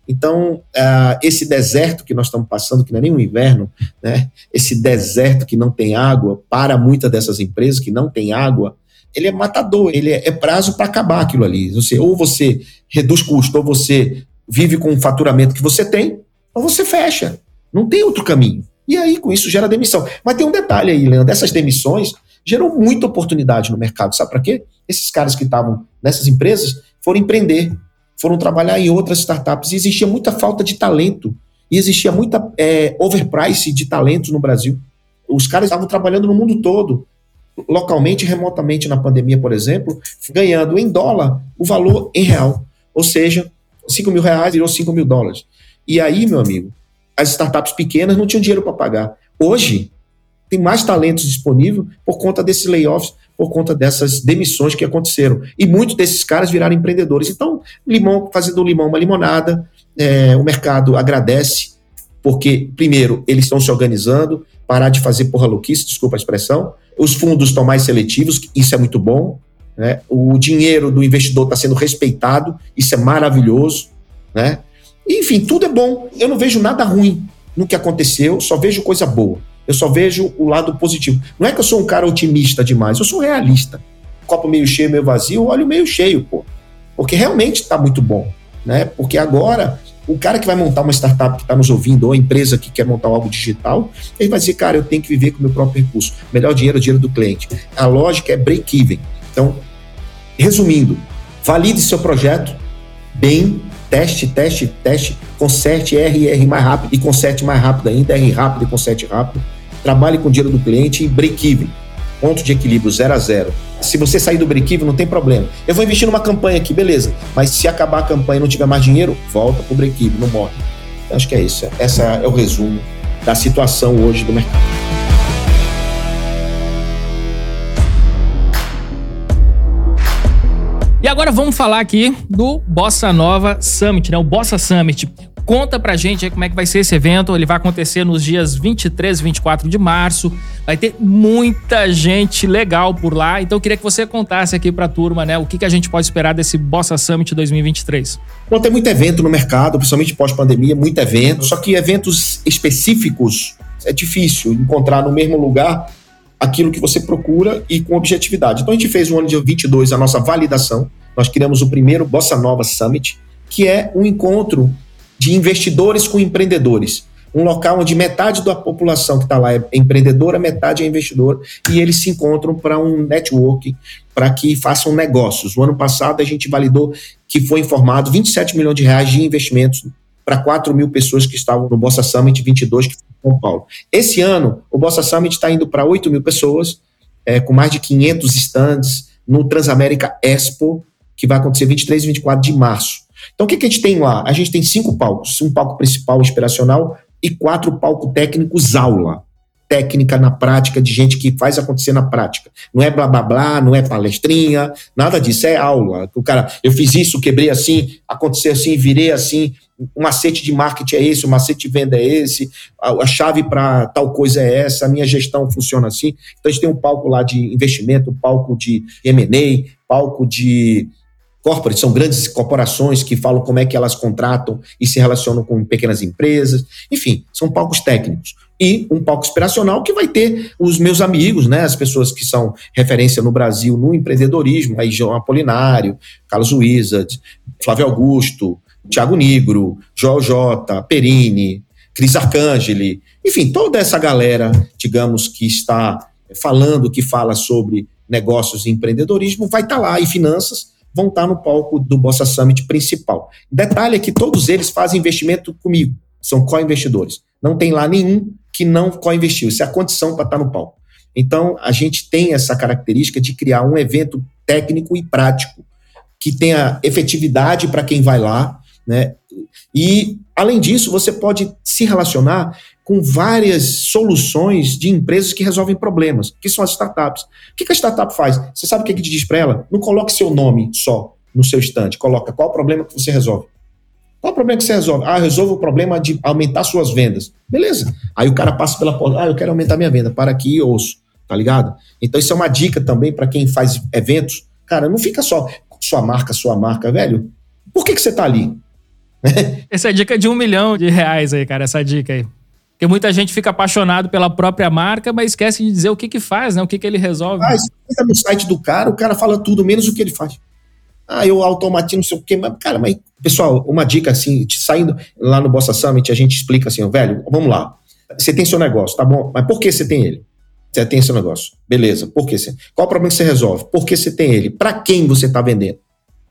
Então, uh, esse deserto que nós estamos passando, que não é nem um inverno, né? esse deserto que não tem água, para muitas dessas empresas que não têm água, ele é matador, ele é, é prazo para acabar aquilo ali. Você, ou você reduz custo, ou você vive com o faturamento que você tem, ou você fecha. Não tem outro caminho. E aí, com isso, gera demissão. Mas tem um detalhe aí, Leandro: essas demissões gerou muita oportunidade no mercado. Sabe para quê? Esses caras que estavam nessas empresas foram empreender, foram trabalhar em outras startups. E existia muita falta de talento. E existia muita é, overprice de talentos no Brasil. Os caras estavam trabalhando no mundo todo, localmente remotamente na pandemia, por exemplo, ganhando em dólar o valor em real. Ou seja, 5 mil reais virou 5 mil dólares. E aí, meu amigo, as startups pequenas não tinham dinheiro para pagar. Hoje, tem mais talentos disponíveis por conta desses layoffs, por conta dessas demissões que aconteceram. E muitos desses caras viraram empreendedores. Então, limão, fazendo do limão uma limonada, é, o mercado agradece, porque, primeiro, eles estão se organizando, parar de fazer porra louquice, desculpa a expressão. Os fundos estão mais seletivos, isso é muito bom. Né? O dinheiro do investidor está sendo respeitado, isso é maravilhoso. Né? Enfim, tudo é bom. Eu não vejo nada ruim no que aconteceu, só vejo coisa boa. Eu só vejo o lado positivo. Não é que eu sou um cara otimista demais, eu sou realista. Copo meio cheio, meio vazio, olho meio cheio, pô. Porque realmente está muito bom. Né? Porque agora, o cara que vai montar uma startup que está nos ouvindo, ou a empresa que quer montar algo digital, ele vai dizer, cara, eu tenho que viver com o meu próprio recurso. Melhor dinheiro é o dinheiro do cliente. A lógica é break-even. Então, resumindo, valide seu projeto bem, teste, teste, teste, conserte R R mais rápido e conserte mais rápido ainda, R rápido e conserte rápido. Trabalhe com o dinheiro do cliente e break-even. Ponto de equilíbrio, zero a zero. Se você sair do break-even, não tem problema. Eu vou investir numa campanha aqui, beleza. Mas se acabar a campanha e não tiver mais dinheiro, volta pro break-even, não morre. Acho que é isso. Essa é o resumo da situação hoje do mercado. E agora vamos falar aqui do Bossa Nova Summit, né? O Bossa Summit. Conta pra gente como é que vai ser esse evento. Ele vai acontecer nos dias 23 e 24 de março. Vai ter muita gente legal por lá. Então eu queria que você contasse aqui pra turma, né? O que, que a gente pode esperar desse Bossa Summit 2023. Bom, tem muito evento no mercado, principalmente pós-pandemia, muito evento. Só que eventos específicos é difícil encontrar no mesmo lugar aquilo que você procura e com objetividade. Então a gente fez no ano de 22 a nossa validação. Nós criamos o primeiro Bossa Nova Summit, que é um encontro de investidores com empreendedores. Um local onde metade da população que está lá é empreendedora, metade é investidor, e eles se encontram para um network, para que façam negócios. O ano passado a gente validou que foi informado 27 milhões de reais de investimentos para 4 mil pessoas que estavam no Bossa Summit 22, que foi em São Paulo. Esse ano, o Bossa Summit está indo para 8 mil pessoas, é, com mais de 500 stands no Transamérica Expo, que vai acontecer 23 e 24 de março. Então, o que, que a gente tem lá? A gente tem cinco palcos: um palco principal inspiracional e quatro palcos técnicos aula. Técnica na prática, de gente que faz acontecer na prática. Não é blá blá blá, não é palestrinha, nada disso, é aula. O cara, eu fiz isso, quebrei assim, aconteceu assim, virei assim. O macete de marketing é esse, o macete de venda é esse, a, a chave para tal coisa é essa, a minha gestão funciona assim. Então, a gente tem um palco lá de investimento, um palco de MA, palco de corporate, são grandes corporações que falam como é que elas contratam e se relacionam com pequenas empresas. Enfim, são palcos técnicos. E um palco inspiracional que vai ter os meus amigos, né, as pessoas que são referência no Brasil no empreendedorismo, aí João Apolinário, Carlos Wizard, Flávio Augusto, Tiago Nigro, Joel J, Perini, Cris Arcangeli, enfim, toda essa galera, digamos, que está falando, que fala sobre negócios e empreendedorismo, vai estar lá, e finanças, vão estar no palco do Bossa Summit principal. Detalhe é que todos eles fazem investimento comigo, são co-investidores. Não tem lá nenhum que não co-investiu. Isso é a condição para estar no palco. Então, a gente tem essa característica de criar um evento técnico e prático, que tenha efetividade para quem vai lá, né? E, além disso, você pode se relacionar com várias soluções de empresas que resolvem problemas, que são as startups. O que a startup faz? Você sabe o que, que diz para ela? Não coloque seu nome só no seu estande, coloca qual o problema que você resolve. Qual o problema que você resolve? Ah, resolvo o problema de aumentar suas vendas. Beleza. Aí o cara passa pela porta, ah, eu quero aumentar minha venda, para aqui e ouço, tá ligado? Então isso é uma dica também para quem faz eventos. Cara, não fica só sua marca, sua marca, velho. Por que, que você tá ali? essa é a dica de um milhão de reais aí, cara, essa dica aí. Porque muita gente fica apaixonado pela própria marca, mas esquece de dizer o que que faz, né? O que que ele resolve. Ah, entra no site do cara, o cara fala tudo, menos o que ele faz. Ah, eu automatizo, não sei o quê. Mas, cara, mas, pessoal, uma dica assim, saindo lá no Bossa Summit, a gente explica assim, velho, vamos lá. Você tem seu negócio, tá bom? Mas por que você tem ele? Você tem seu negócio. Beleza. Por que você? Qual o problema que você resolve? Por que você tem ele? Para quem você está vendendo?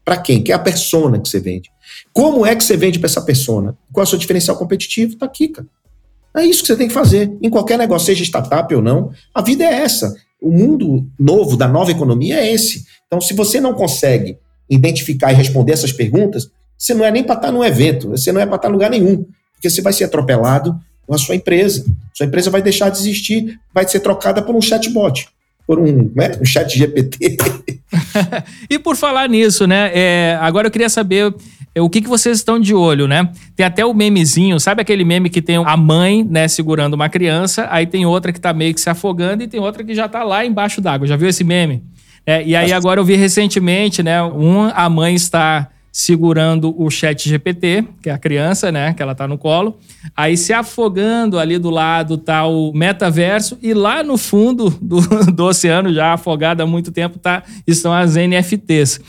Para quem? Que é a persona que você vende. Como é que você vende para essa persona? Qual é o seu diferencial competitivo? Tá aqui, cara. É isso que você tem que fazer. Em qualquer negócio, seja startup ou não, a vida é essa. O mundo novo, da nova economia, é esse. Então, se você não consegue identificar e responder essas perguntas, você não é nem para estar num evento, você não é para estar em lugar nenhum, porque você vai ser atropelado com a sua empresa. Sua empresa vai deixar de existir, vai ser trocada por um chatbot, por um, né, um chat GPT. e por falar nisso, né? É, agora eu queria saber o que, que vocês estão de olho, né? Tem até o memezinho, sabe aquele meme que tem a mãe, né, segurando uma criança, aí tem outra que tá meio que se afogando e tem outra que já tá lá embaixo d'água. Já viu esse meme? É, e aí agora eu vi recentemente, né? Um, a mãe está segurando o chat GPT, que é a criança, né? Que ela tá no colo. Aí se afogando ali do lado tá o metaverso e lá no fundo do, do oceano, já afogado há muito tempo, tá, estão as NFTs.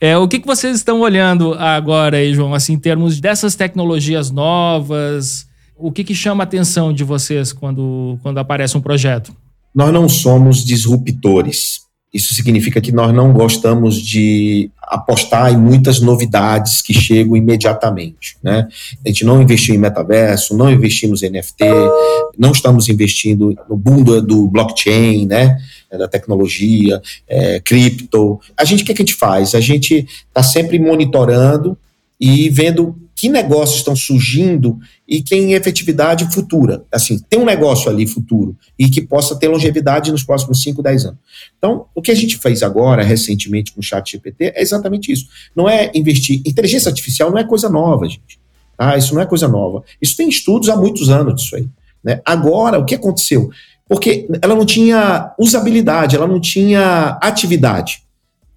É, o que, que vocês estão olhando agora aí, João, assim, em termos dessas tecnologias novas? O que, que chama a atenção de vocês quando, quando aparece um projeto? Nós não somos disruptores. Isso significa que nós não gostamos de apostar em muitas novidades que chegam imediatamente. Né? A gente não investiu em metaverso, não investimos em NFT, não estamos investindo no boom do blockchain, né? Da tecnologia, é, cripto. A gente, o que, é que a gente faz? A gente está sempre monitorando e vendo que negócios estão surgindo e tem efetividade futura. Assim, tem um negócio ali futuro e que possa ter longevidade nos próximos 5, 10 anos. Então, o que a gente fez agora, recentemente, com o chat GPT, é exatamente isso. Não é investir. Inteligência artificial não é coisa nova, gente. Tá? Isso não é coisa nova. Isso tem estudos há muitos anos disso aí. Né? Agora, o que aconteceu? Porque ela não tinha usabilidade, ela não tinha atividade.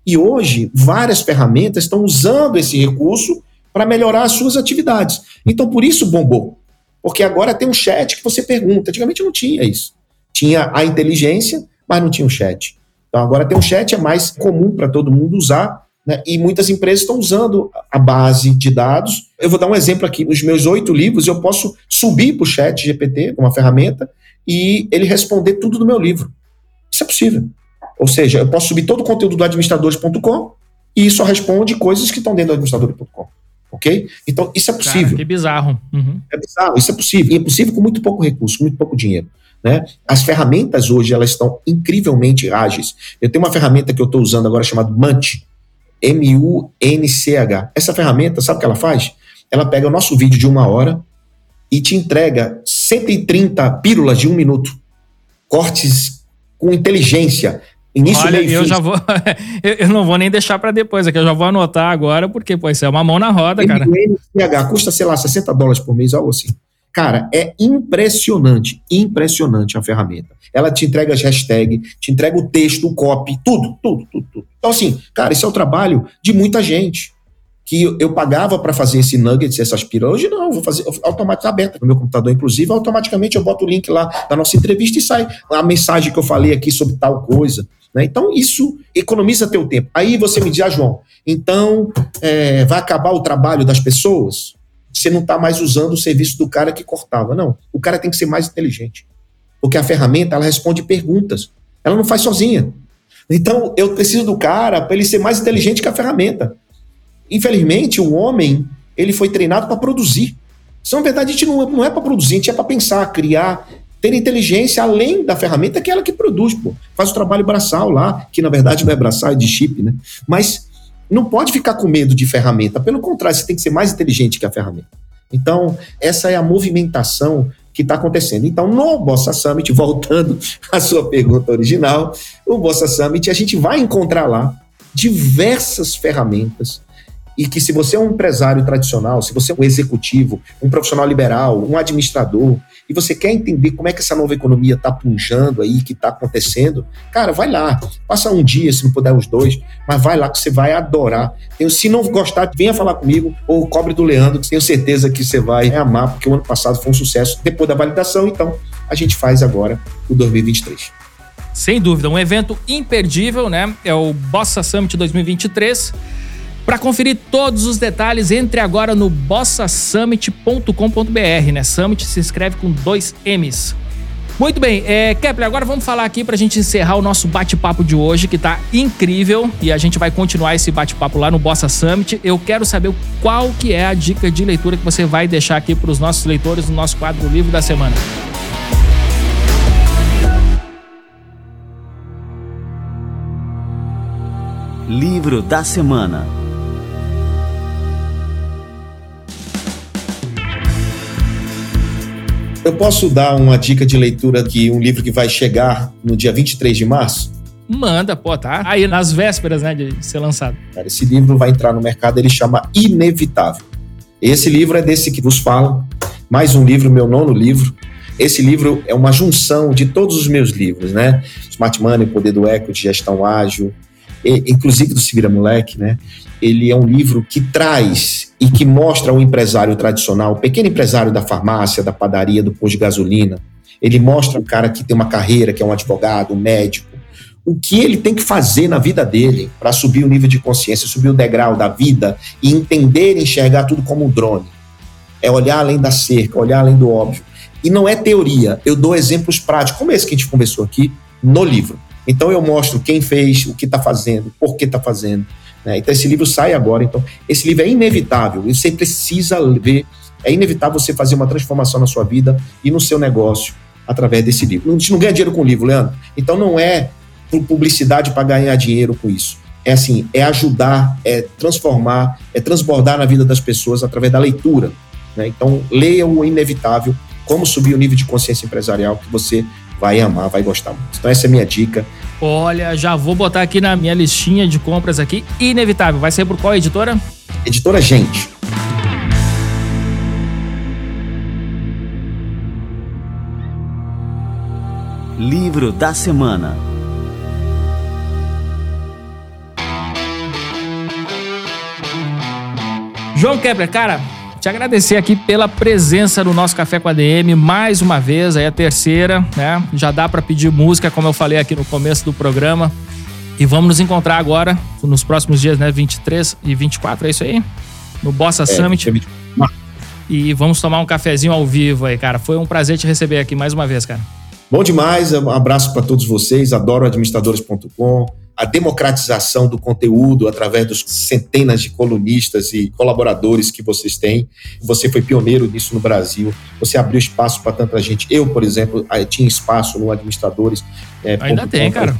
E hoje, várias ferramentas estão usando esse recurso para melhorar as suas atividades. Então, por isso bombou. Porque agora tem um chat que você pergunta. Antigamente não tinha isso. Tinha a inteligência, mas não tinha um chat. Então, agora tem um chat, é mais comum para todo mundo usar. Né? E muitas empresas estão usando a base de dados. Eu vou dar um exemplo aqui. Nos meus oito livros, eu posso subir para o chat GPT, uma ferramenta, e ele responder tudo do meu livro. Isso é possível. Ou seja, eu posso subir todo o conteúdo do administradores.com e só responde coisas que estão dentro do administradores.com ok? Então, isso é possível. Cara, que bizarro. Uhum. É bizarro, isso é possível. E é possível com muito pouco recurso, com muito pouco dinheiro. Né? As ferramentas hoje, elas estão incrivelmente ágeis. Eu tenho uma ferramenta que eu estou usando agora chamada Munch, M-U-N-C-H. Essa ferramenta, sabe o que ela faz? Ela pega o nosso vídeo de uma hora e te entrega 130 pílulas de um minuto. Cortes com inteligência, Início, Olha, meio, eu fim. já vou. eu não vou nem deixar para depois, aqui eu já vou anotar agora, porque, pô, isso é uma mão na roda, cara. MNCH custa, sei lá, 60 dólares por mês, algo assim. Cara, é impressionante, impressionante a ferramenta. Ela te entrega as hashtags, te entrega o texto, o copy, tudo, tudo, tudo, tudo. Então, assim, cara, esse é o trabalho de muita gente que eu pagava para fazer esse nuggets, essas pílulas. Hoje não, vou fazer automático aberta no meu computador, inclusive, automaticamente eu boto o link lá da nossa entrevista e sai a mensagem que eu falei aqui sobre tal coisa. Né? Então, isso economiza teu tempo. Aí você me diz, ah, João, então é, vai acabar o trabalho das pessoas? Você não está mais usando o serviço do cara que cortava. Não, o cara tem que ser mais inteligente. Porque a ferramenta, ela responde perguntas. Ela não faz sozinha. Então, eu preciso do cara para ele ser mais inteligente que a ferramenta. Infelizmente, o homem, ele foi treinado para produzir. Isso, na verdade, a gente não, não é para produzir, a gente é para pensar, criar, ter inteligência além da ferramenta que é ela que produz, pô. Faz o trabalho braçal lá, que na verdade não é braçal, é de chip, né? Mas não pode ficar com medo de ferramenta. Pelo contrário, você tem que ser mais inteligente que a ferramenta. Então, essa é a movimentação que está acontecendo. Então, no Bossa Summit, voltando à sua pergunta original, o Bossa Summit, a gente vai encontrar lá diversas ferramentas e que se você é um empresário tradicional, se você é um executivo, um profissional liberal, um administrador, e você quer entender como é que essa nova economia está punjando aí, que está acontecendo, cara, vai lá, passa um dia, se não puder os dois, mas vai lá que você vai adorar. Se não gostar, venha falar comigo, ou cobre do Leandro, que tenho certeza que você vai amar, porque o ano passado foi um sucesso depois da validação, então a gente faz agora o 2023. Sem dúvida, um evento imperdível, né? É o Bossa Summit 2023. Para conferir todos os detalhes, entre agora no bossasummit.com.br, né? Summit se escreve com dois M's. Muito bem, é, Kepler, agora vamos falar aqui para a gente encerrar o nosso bate-papo de hoje, que está incrível, e a gente vai continuar esse bate-papo lá no Bossa Summit. Eu quero saber qual que é a dica de leitura que você vai deixar aqui para os nossos leitores no nosso quadro Livro da Semana. Livro da Semana Eu posso dar uma dica de leitura aqui, um livro que vai chegar no dia 23 de março? Manda, pô, tá aí nas vésperas, né, de ser lançado. Cara, esse livro vai entrar no mercado, ele chama Inevitável. Esse livro é desse que vos falo, mais um livro, meu nono livro. Esse livro é uma junção de todos os meus livros, né? Smart Money, Poder do Equity, Gestão Ágil, e, inclusive do Se Vira Moleque, né? Ele é um livro que traz e que mostra o empresário tradicional, o pequeno empresário da farmácia, da padaria, do posto de gasolina. Ele mostra o cara que tem uma carreira, que é um advogado, um médico, o que ele tem que fazer na vida dele para subir o nível de consciência, subir o degrau da vida e entender e enxergar tudo como um drone. É olhar além da cerca, olhar além do óbvio. E não é teoria, eu dou exemplos práticos, como esse que a gente conversou aqui, no livro. Então eu mostro quem fez, o que está fazendo, por que está fazendo. Né? Então esse livro sai agora. Então esse livro é inevitável. Você precisa ver. É inevitável você fazer uma transformação na sua vida e no seu negócio através desse livro. A gente não ganha dinheiro com o livro, Leandro. Então não é publicidade para ganhar dinheiro com isso. É assim, é ajudar, é transformar, é transbordar na vida das pessoas através da leitura. Né? Então leia o inevitável, como subir o nível de consciência empresarial que você vai amar, vai gostar muito. Então essa é a minha dica. Olha, já vou botar aqui na minha listinha de compras aqui. Inevitável. Vai ser por qual editora? Editora Gente. Livro da Semana João Kepler, cara, te agradecer aqui pela presença no nosso Café com a DM mais uma vez, aí a terceira, né? Já dá para pedir música, como eu falei aqui no começo do programa. E vamos nos encontrar agora, nos próximos dias, né? 23 e 24, é isso aí? No Bossa é, Summit. É e vamos tomar um cafezinho ao vivo aí, cara. Foi um prazer te receber aqui mais uma vez, cara. Bom demais, um abraço para todos vocês. Adoro administradores.com a democratização do conteúdo através dos centenas de colunistas e colaboradores que vocês têm. Você foi pioneiro nisso no Brasil. Você abriu espaço para tanta gente. Eu, por exemplo, tinha espaço no Administradores. É, Ainda tem, cara.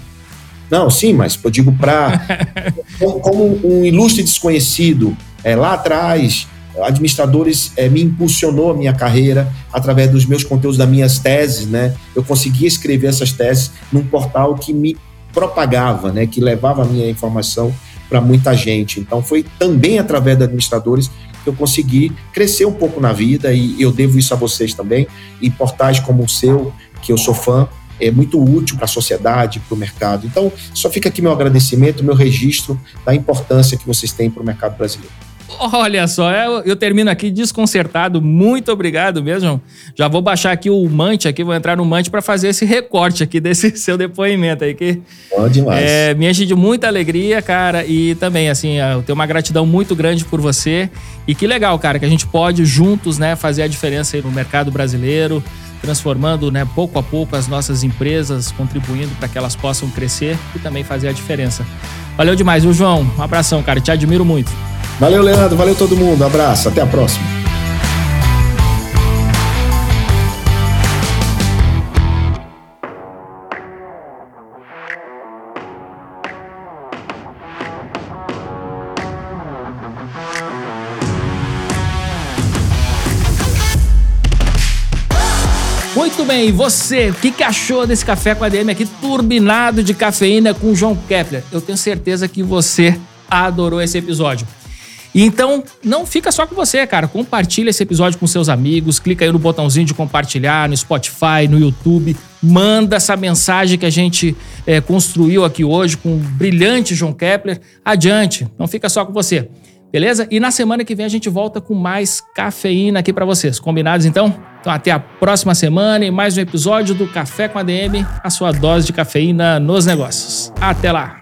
Não, sim, mas eu digo para. como, um ilustre desconhecido, é, lá atrás, administradores é, me impulsionou a minha carreira através dos meus conteúdos, das minhas teses, né? Eu consegui escrever essas teses num portal que me propagava, né, que levava a minha informação para muita gente. Então foi também através de administradores que eu consegui crescer um pouco na vida e eu devo isso a vocês também. E portais como o seu, que eu sou fã, é muito útil para a sociedade, para o mercado. Então, só fica aqui meu agradecimento, meu registro da importância que vocês têm para o mercado brasileiro. Olha só, eu, eu, termino aqui desconcertado. Muito obrigado mesmo. Já vou baixar aqui o Mante aqui, vou entrar no Mante para fazer esse recorte aqui desse seu depoimento aí que Bom demais. É, me enche de muita alegria, cara, e também assim, eu tenho uma gratidão muito grande por você. E que legal, cara, que a gente pode juntos, né, fazer a diferença aí no mercado brasileiro, transformando, né, pouco a pouco as nossas empresas, contribuindo para que elas possam crescer e também fazer a diferença. Valeu demais, viu, João? Um abração, cara. Te admiro muito. Valeu, Leandro. Valeu todo mundo. abraço. Até a próxima. Muito bem, e você, o que, que achou desse café com a DM aqui, turbinado de cafeína com o João Kepler? Eu tenho certeza que você adorou esse episódio. Então, não fica só com você, cara. Compartilha esse episódio com seus amigos, clica aí no botãozinho de compartilhar no Spotify, no YouTube. Manda essa mensagem que a gente é, construiu aqui hoje com o brilhante João Kepler adiante. Não fica só com você. Beleza? E na semana que vem a gente volta com mais cafeína aqui para vocês. Combinados então? Então até a próxima semana e mais um episódio do Café com a DM, a sua dose de cafeína nos negócios. Até lá.